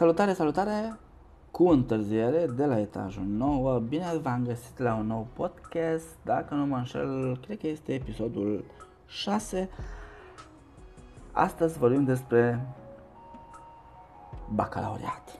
Salutare, salutare! Cu întârziere de la etajul 9. Bine v-am găsit la un nou podcast. Dacă nu mă înșel, cred că este episodul 6. Astăzi vorbim despre bacalaureat.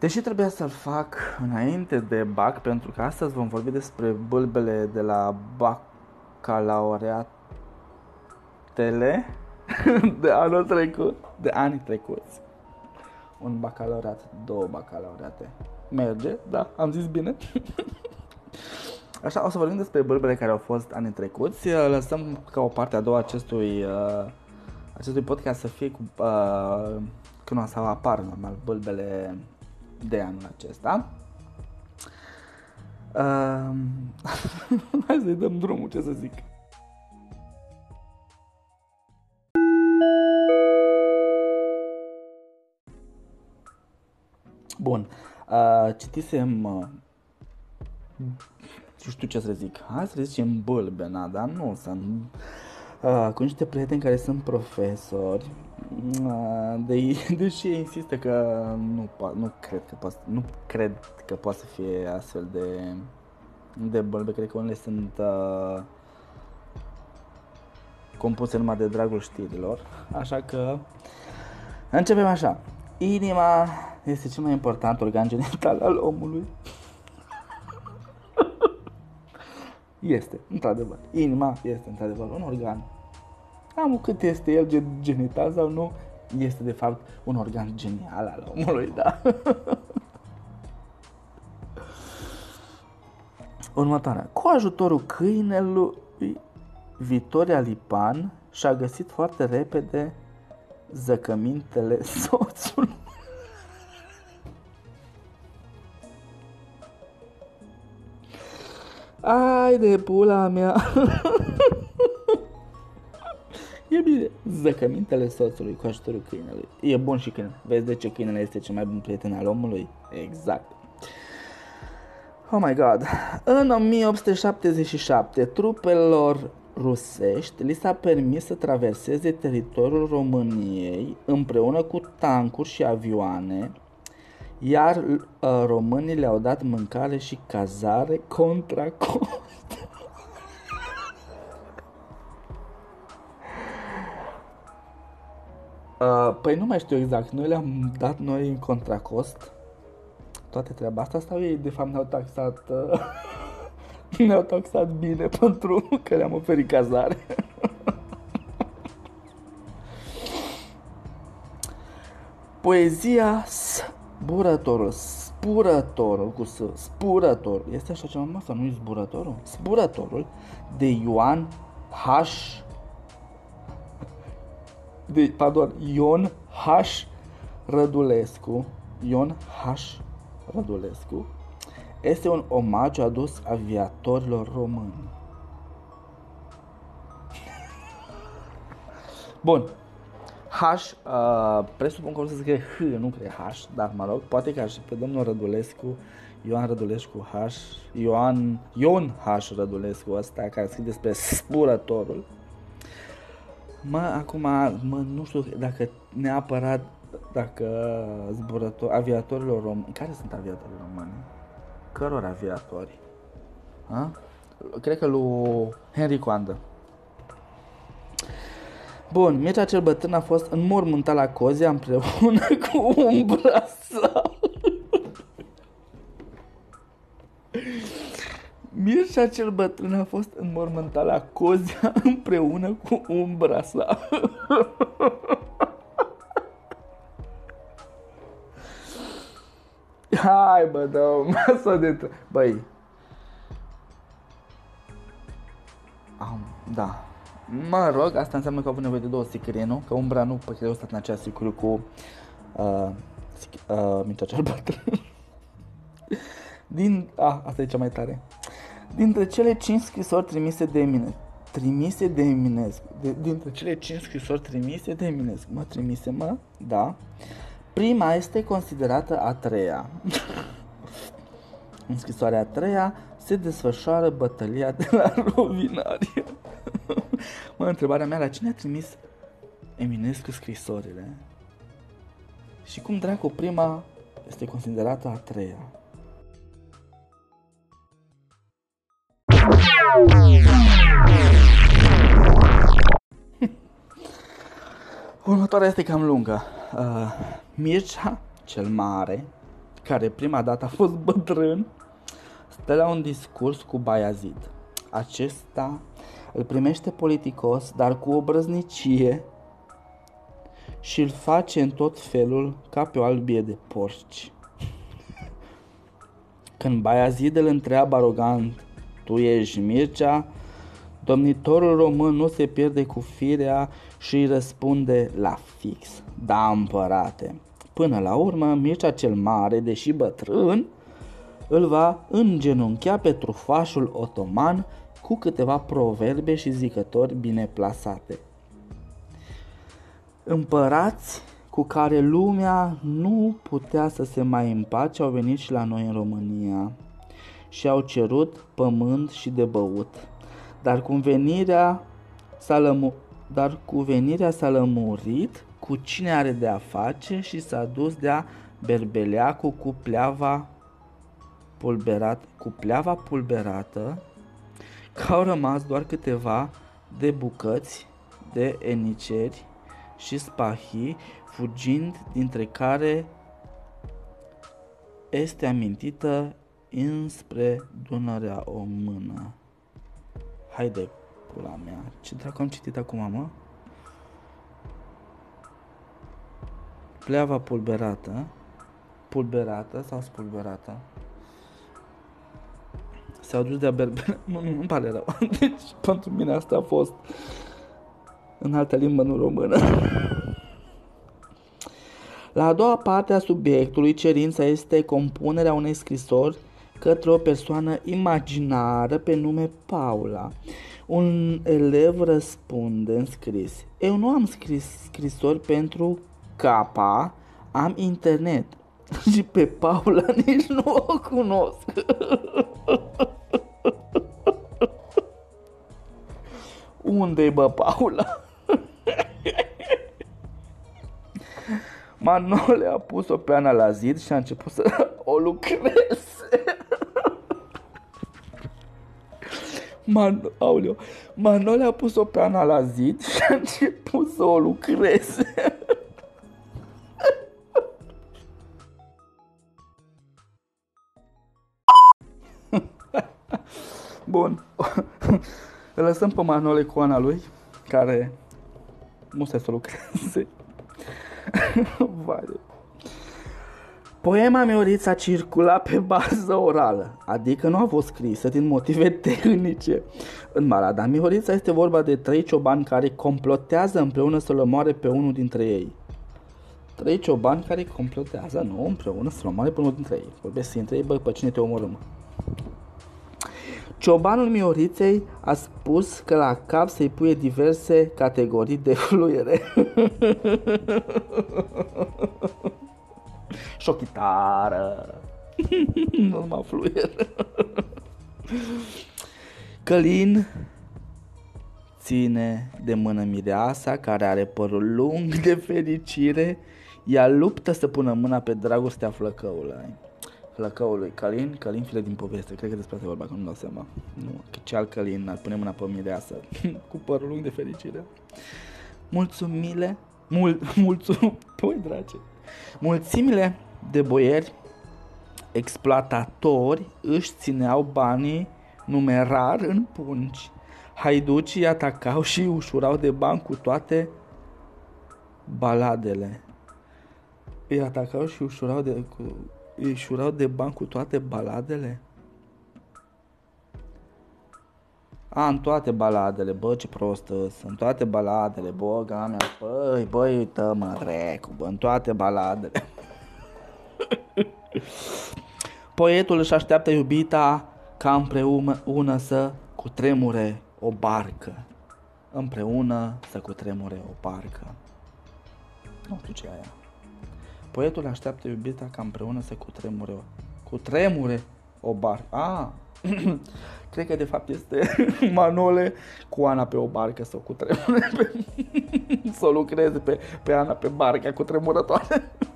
Deși trebuia să-l fac înainte de BAC, pentru că astăzi vom vorbi despre bâlbele de la bacalaureatele de anul trecut, de anii trecuți. Un bacalaureat, două bacalaureate. Merge, da, am zis bine. Așa, o să vorbim despre bâlbele care au fost anii trecuți. Lăsăm ca o parte a doua acestui, uh, acestui podcast să fie cu, uh, când o să apară normal bâlbele de anul acesta. Uh, hai să-i dăm drumul, ce să zic. Bun, uh, citisem, uh, știu ce să zic, hai să zicem bâlbe, na, dar nu, sunt uh, cu niște prieteni care sunt profesori de, deși insistă că nu, nu cred că poate, nu cred că poate să fie astfel de de bălbe, cred că unele sunt uh, compuse numai de dragul știrilor, așa că începem așa. Inima este cel mai important organ genital al omului. Este, într-adevăr. Inima este, într-adevăr, un organ am cât este el genital sau nu, este de fapt un organ genial al omului, da? Următoarea. Cu ajutorul câinelui, Vitoria Lipan și-a găsit foarte repede zăcămintele soțului. Ai de pula mea! E bine. Zăcămintele soțului cu ajutorul câinelui. E bun și câine. Vezi de ce câinele este cel mai bun prieten al omului? Exact. Oh my god. În 1877, trupelor rusești li s-a permis să traverseze teritoriul României împreună cu tancuri și avioane, iar uh, românii le-au dat mâncare și cazare contra cost. Uh, păi nu mai știu exact. Noi le-am dat noi în contracost toate treaba asta sau ei de fapt ne-au taxat uh, ne-au taxat bine pentru că le-am oferit cazare. Poezia Spurătorul, spurătorul cu s, spurătorul, este așa ceva mă, sau nu e zburătorul? Spurătorul de Ioan H de, pardon, Ion H. Rădulescu, Ion H. Rădulescu, este un omagiu adus aviatorilor români. Bun. H, uh, presupun că o să scrie H, nu cred H, dar mă rog, poate că și pe domnul Rădulescu, Ioan Rădulescu H, Ioan, Ion H. Rădulescu ăsta, care scrie despre spurătorul, Mă, acum, mă, nu știu dacă neapărat, dacă zburători, aviatorilor români, care sunt aviatorii români? Căror aviatori? Ha? Cred că lui Henry Coandă. Bun, Mircea cel bătrân a fost înmormântat la Cozia împreună cu un brasal. Mircea cel bătrân a fost înmormântat la Cozia împreună cu un brasa. Hai bă, dă masă de... T- Băi. Am, da. Mă rog, asta înseamnă că au avut nevoie de două sticărie, nu? Că umbra nu, pe care au stat în acea sticură cu uh, uh, Mircea cel bătrân. Din... Ah, asta e cea mai tare. Dintre cele 5 scrisori trimise de mine, trimise de Eminescu, de, dintre cele 5 scrisori trimise de Eminescu, mă trimise, mă, da, Prima este considerată a treia. În scrisoarea a treia se desfășoară bătălia de la Rovinari. mă, întrebarea mea, la cine a trimis Eminescu scrisorile? Și cum dracu prima este considerată a treia? Următoarea este cam lungă. Uh, Mircea cel Mare, care prima dată a fost bătrân, stă la un discurs cu Bayazid. Acesta îl primește politicos, dar cu o brăznicie și îl face în tot felul ca pe o albie de porci. Când Bayazid îl întreabă arogant, tu ești Mircea, domnitorul român nu se pierde cu firea și îi răspunde la fix, da împărate. Până la urmă, Mircea cel Mare, deși bătrân, îl va îngenunchea pe trufașul otoman cu câteva proverbe și zicători bine plasate. Împărați cu care lumea nu putea să se mai împace au venit și la noi în România și au cerut pământ și de băut. Dar cu venirea s-a, lămu- dar cu venirea s-a lămurit cu cine are de a face și s-a dus de-a berbeleacul cu pleava pulberat, cu pleava pulberată, că au rămas doar câteva de bucăți de eniceri și spahii, fugind dintre care este amintită înspre Dunărea o mână. Haide, pula mea, ce dracu am citit acum, mă? Pleava pulberată, pulberată sau spulberată, s-au dus de-a berbere. Nu, nu, nu pare rău. Deci, pentru mine asta a fost în altă limbă, nu română. La a doua parte a subiectului, cerința este compunerea unei scrisori către o persoană imaginară pe nume Paula. Un elev răspunde în scris. Eu nu am scris scrisori pentru capa, am internet. Și pe Paula nici nu o cunosc. Unde-i bă, Paula? Manole a pus-o pe Ana la zid și a început să o lucreze. Man, auleo, Manole a pus-o pe Ana la zid și a început să o lucreze. Bun. Îl lăsăm pe Manole cu Ana lui, care nu se să lucreze. Vale. Poema Miorița circula pe bază orală, adică nu a fost scrisă din motive tehnice. În Marada Miorița este vorba de trei ciobani care complotează împreună să-l omoare pe unul dintre ei. Trei ciobani care complotează, nu, împreună să-l omoare pe unul dintre ei. Vorbesc între ei, bă, pe cine te omorâm? Ciobanul Mioriței a spus că la cap să-i puie diverse categorii de fluiere. și o chitară. nu numai fluier. Călin ține de mână mireasa care are părul lung de fericire. Ea luptă să pună mâna pe dragostea flăcăului. Flăcăului Călin, Călin file din poveste, cred că despre asta vorba, că nu dau seama. Nu, că ce alt Călin ar pune mâna pe mireasă cu părul lung de fericire. Mulțumile, mul, mulțum, păi drace, mulțimile de boieri exploatatori își țineau banii numerar în pungi. Haiducii atacau și ușurau de bani cu toate baladele. Îi atacau și ușurau de, cu, îi ușurau de bani cu toate baladele? A, în toate baladele, bă, ce prostă sunt, în toate baladele, bă, gamea, băi, băi, uită mă, recu, bă, în toate baladele. Poetul își așteaptă iubita ca împreună să cutremure o barcă. Împreună să cutremure o barcă. Nu știu ce e aia. Poetul așteaptă iubita ca împreună să cutremure, cutremure o bar. Ah, cred că de fapt este Manole cu Ana pe o barcă sau cu tremure pe, să lucreze pe, pe Ana pe barca cu tremurătoare.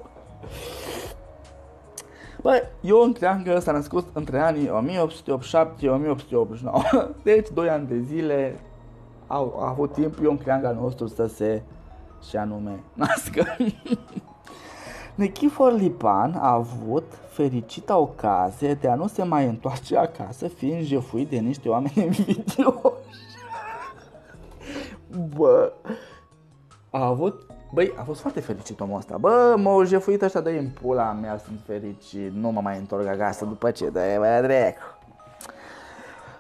Bă, Ion Creangă s-a născut între anii 1887-1889. Deci, 2 ani de zile au, a avut timp Ion Creanga nostru să se și anume nască. Nichifor Lipan a avut fericita ocazie de a nu se mai întoarce acasă, fiind jefuit de niște oameni invidioși. Bă, a avut Băi, a fost foarte fericit omul ăsta. Bă, m-au jefuit ăștia de în pula mea, sunt fericit. Nu mă mai întorc acasă după ce de bă, drec.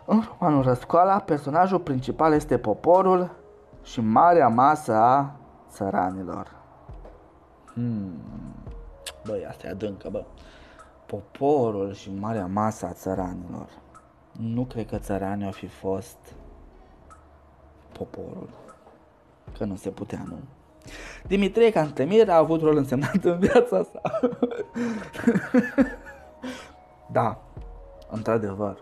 În romanul Răscoala, personajul principal este poporul și marea masă a țăranilor. Hmm. Băi, asta e adâncă, bă. Poporul și marea masă a țăranilor. Nu cred că țăranii au fi fost poporul. Că nu se putea, nu. Dimitrie Cantemir a avut rol însemnat în viața sa. da, într-adevăr,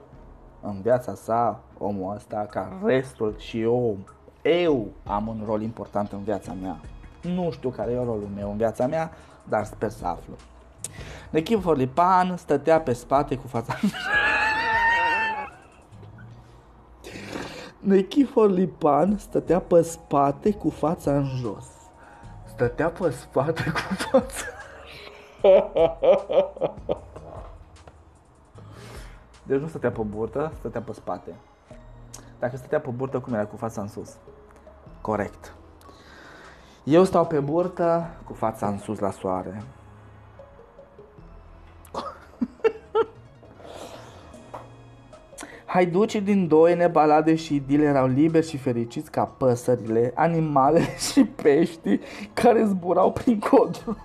în viața sa, omul ăsta, ca restul și eu, eu am un rol important în viața mea. Nu știu care e rolul meu în viața mea, dar sper să aflu. Nichifor Lipan stătea pe spate cu fața Nichifor Lipan stătea pe spate cu fața în jos. Stătea pe spate cu fața Deci nu stătea pe burtă, stătea pe spate. Dacă stătea pe burtă, cum era cu fața în sus? Corect. Eu stau pe burtă cu fața în sus la soare. Haiducii din Doine, balade și idile erau liberi și fericiți ca păsările, animale și pești care zburau prin codru.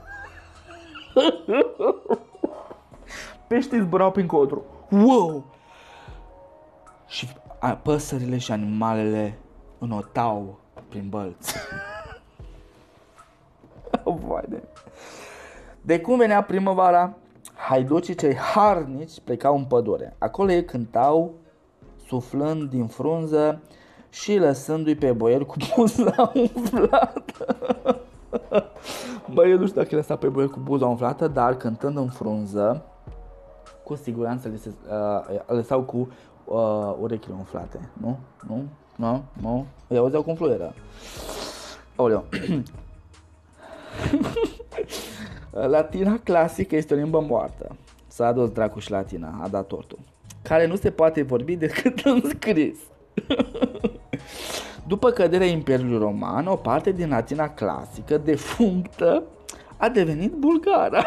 Peștii zburau prin codru. Wow! Și a, păsările și animalele înotau prin bălți. Vai de... de cum venea primăvara, haiducii cei harnici plecau în pădure. Acolo ei cântau suflând din frunză și lăsându-i pe boier cu buza umflată. Bă, eu nu știu dacă lăsa pe boier cu buza umflată, dar cântând în frunză, cu siguranță le se, uh, lăsau cu uh, urechile umflate. Nu? Nu? Nu? Nu? Îi auzeau cum fluieră. Oleu. latina clasică este o limbă moartă. S-a adus dracu și latina, a dat tortul care nu se poate vorbi decât în scris. După căderea Imperiului Roman, o parte din latina clasică, defunctă, a devenit bulgară.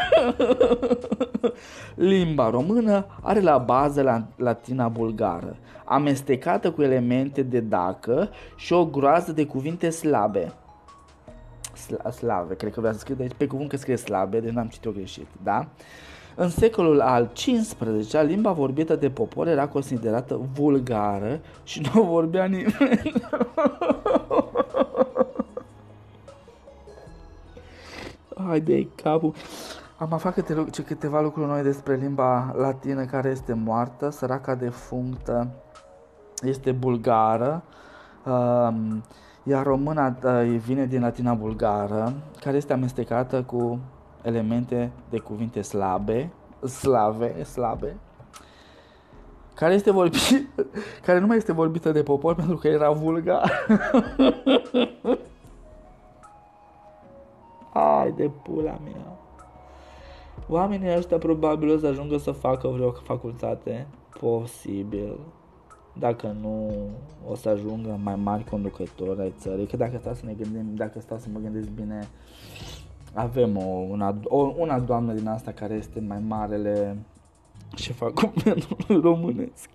Limba română are la bază la latina bulgară, amestecată cu elemente de dacă și o groază de cuvinte slabe. Sla- slave, cred că vreau să scriu de aici pe cuvânt că scrie slabe, deci n-am citit-o greșit, da? În secolul al XV-lea, limba vorbită de popor era considerată vulgară și nu vorbea nimeni. Hai de capul. Am aflat câte, câteva lucruri noi despre limba latină care este moartă, săraca defunctă, este bulgară, um, iar româna uh, vine din latina bulgară, care este amestecată cu elemente de cuvinte slabe, slave, slabe, care este vorbit, care nu mai este vorbită de popor pentru că era vulgar. Ai de pula mea. Oamenii ăștia probabil o să ajungă să facă vreo facultate. Posibil. Dacă nu, o să ajungă mai mari conducători ai țării. Că dacă stau să ne gândim, dacă stau să mă gândesc bine, avem o, una, o, una doamnă din asta care este mai marele șefa guvernului românesc.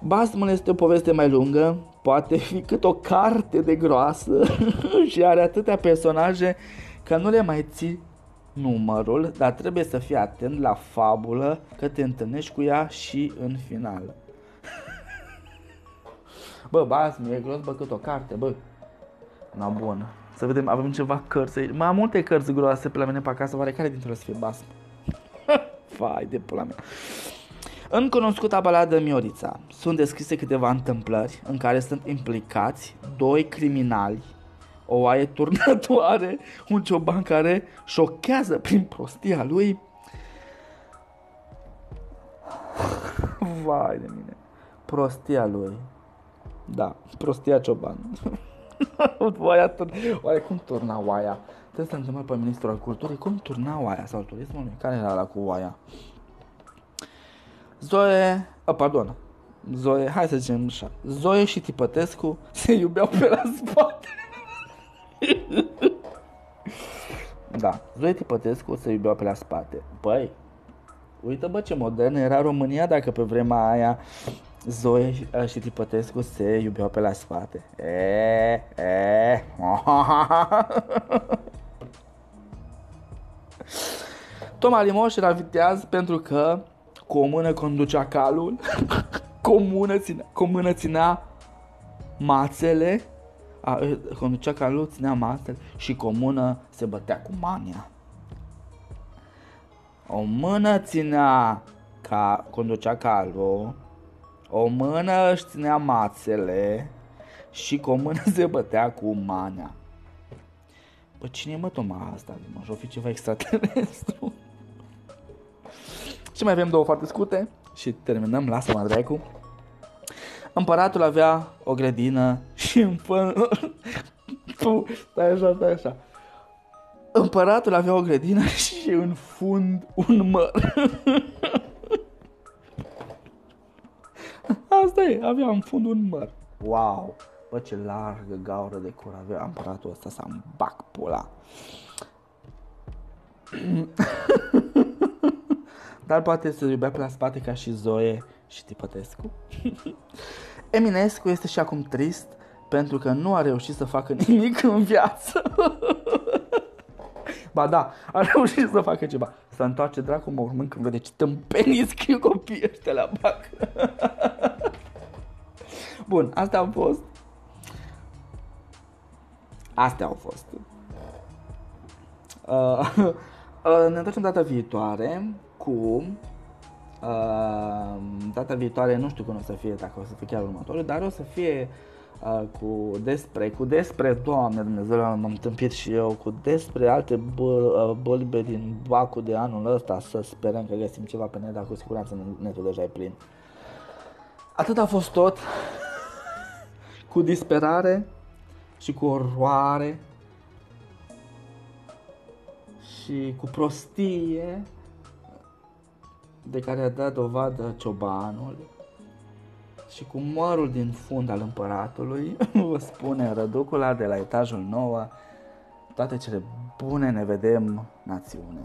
Basmul este o poveste mai lungă, poate fi cât o carte de groasă și are atâtea personaje că nu le mai ții numărul, dar trebuie să fii atent la fabulă că te întâlnești cu ea și în final. bă, Basmul e gros, bă, cât o carte, bă. Na bună. Să vedem, avem ceva cărți aici. Mai am multe cărți groase pe la mine pe acasă, oare care dintre ele să fie basm? Vai de pula mea. În cunoscuta baladă Miorița sunt descrise câteva întâmplări în care sunt implicați doi criminali, o oaie turnătoare, un cioban care șochează prin prostia lui. Vai de mine. Prostia lui. Da, prostia cioban. oaia tur... Oare cum turna oaia? Trebuie să întrebăm pe ministrul al culturii cum turna oaia sau turismului. Care era la cu oaia? Zoe, a, pardon, Zoe, hai să zicem așa, Zoe și Tipătescu se iubeau pe la spate. da, Zoe Tipătescu se iubeau pe la spate. Băi, uite bă ce modern era România dacă pe vremea aia Zoe și Tipătescu se iubeau pe la spate. E, e. Toma Limoș era viteaz pentru că cu o mână conducea calul, cu o mână ținea, cu o mână ținea mațele, a, conducea calul, ținea mațele și cu o mână se bătea cu mania. O mână ținea ca conducea calul, o mână își ținea mațele și cu o mână se bătea cu mania. Bă, cine e mă Toma asta? Mă, fi ceva extraterestru. Și mai avem două foarte scurte și terminăm, lasă-mă dracu. Împăratul avea o grădină și în fân... tu, stai așa, stai așa. Împăratul avea o grădină și în fund un măr. Asta e, avea în fund un măr. Wow! Bă, ce largă gaură de cur avea împăratul ăsta să-mi bac pula. Dar poate să iubea pe la spate ca și Zoe și Tipătescu. Eminescu este și acum trist pentru că nu a reușit să facă nimic în viață. ba da, a reușit să facă ceva. Să întoarce dracu mă urmând când vede ce tâmpenii scriu copiii ăștia la bac. Bun, astea au fost. Astea au fost. Uh, uh, ne întoarcem data viitoare cu uh, data viitoare, nu știu cum o să fie, dacă o să fie chiar următorul, dar o să fie uh, cu despre, cu despre, Doamne Dumnezeu, m-am întâmpit și eu, cu despre alte uh, bălbe din bacul de anul ăsta, să sperăm că găsim ceva pe net, dar cu siguranță netul deja e plin. Atât a fost tot, cu disperare și cu oroare și cu prostie de care a dat dovadă ciobanul și cu mărul din fund al împăratului, vă spune răducula de la etajul 9, toate cele bune ne vedem, națiune.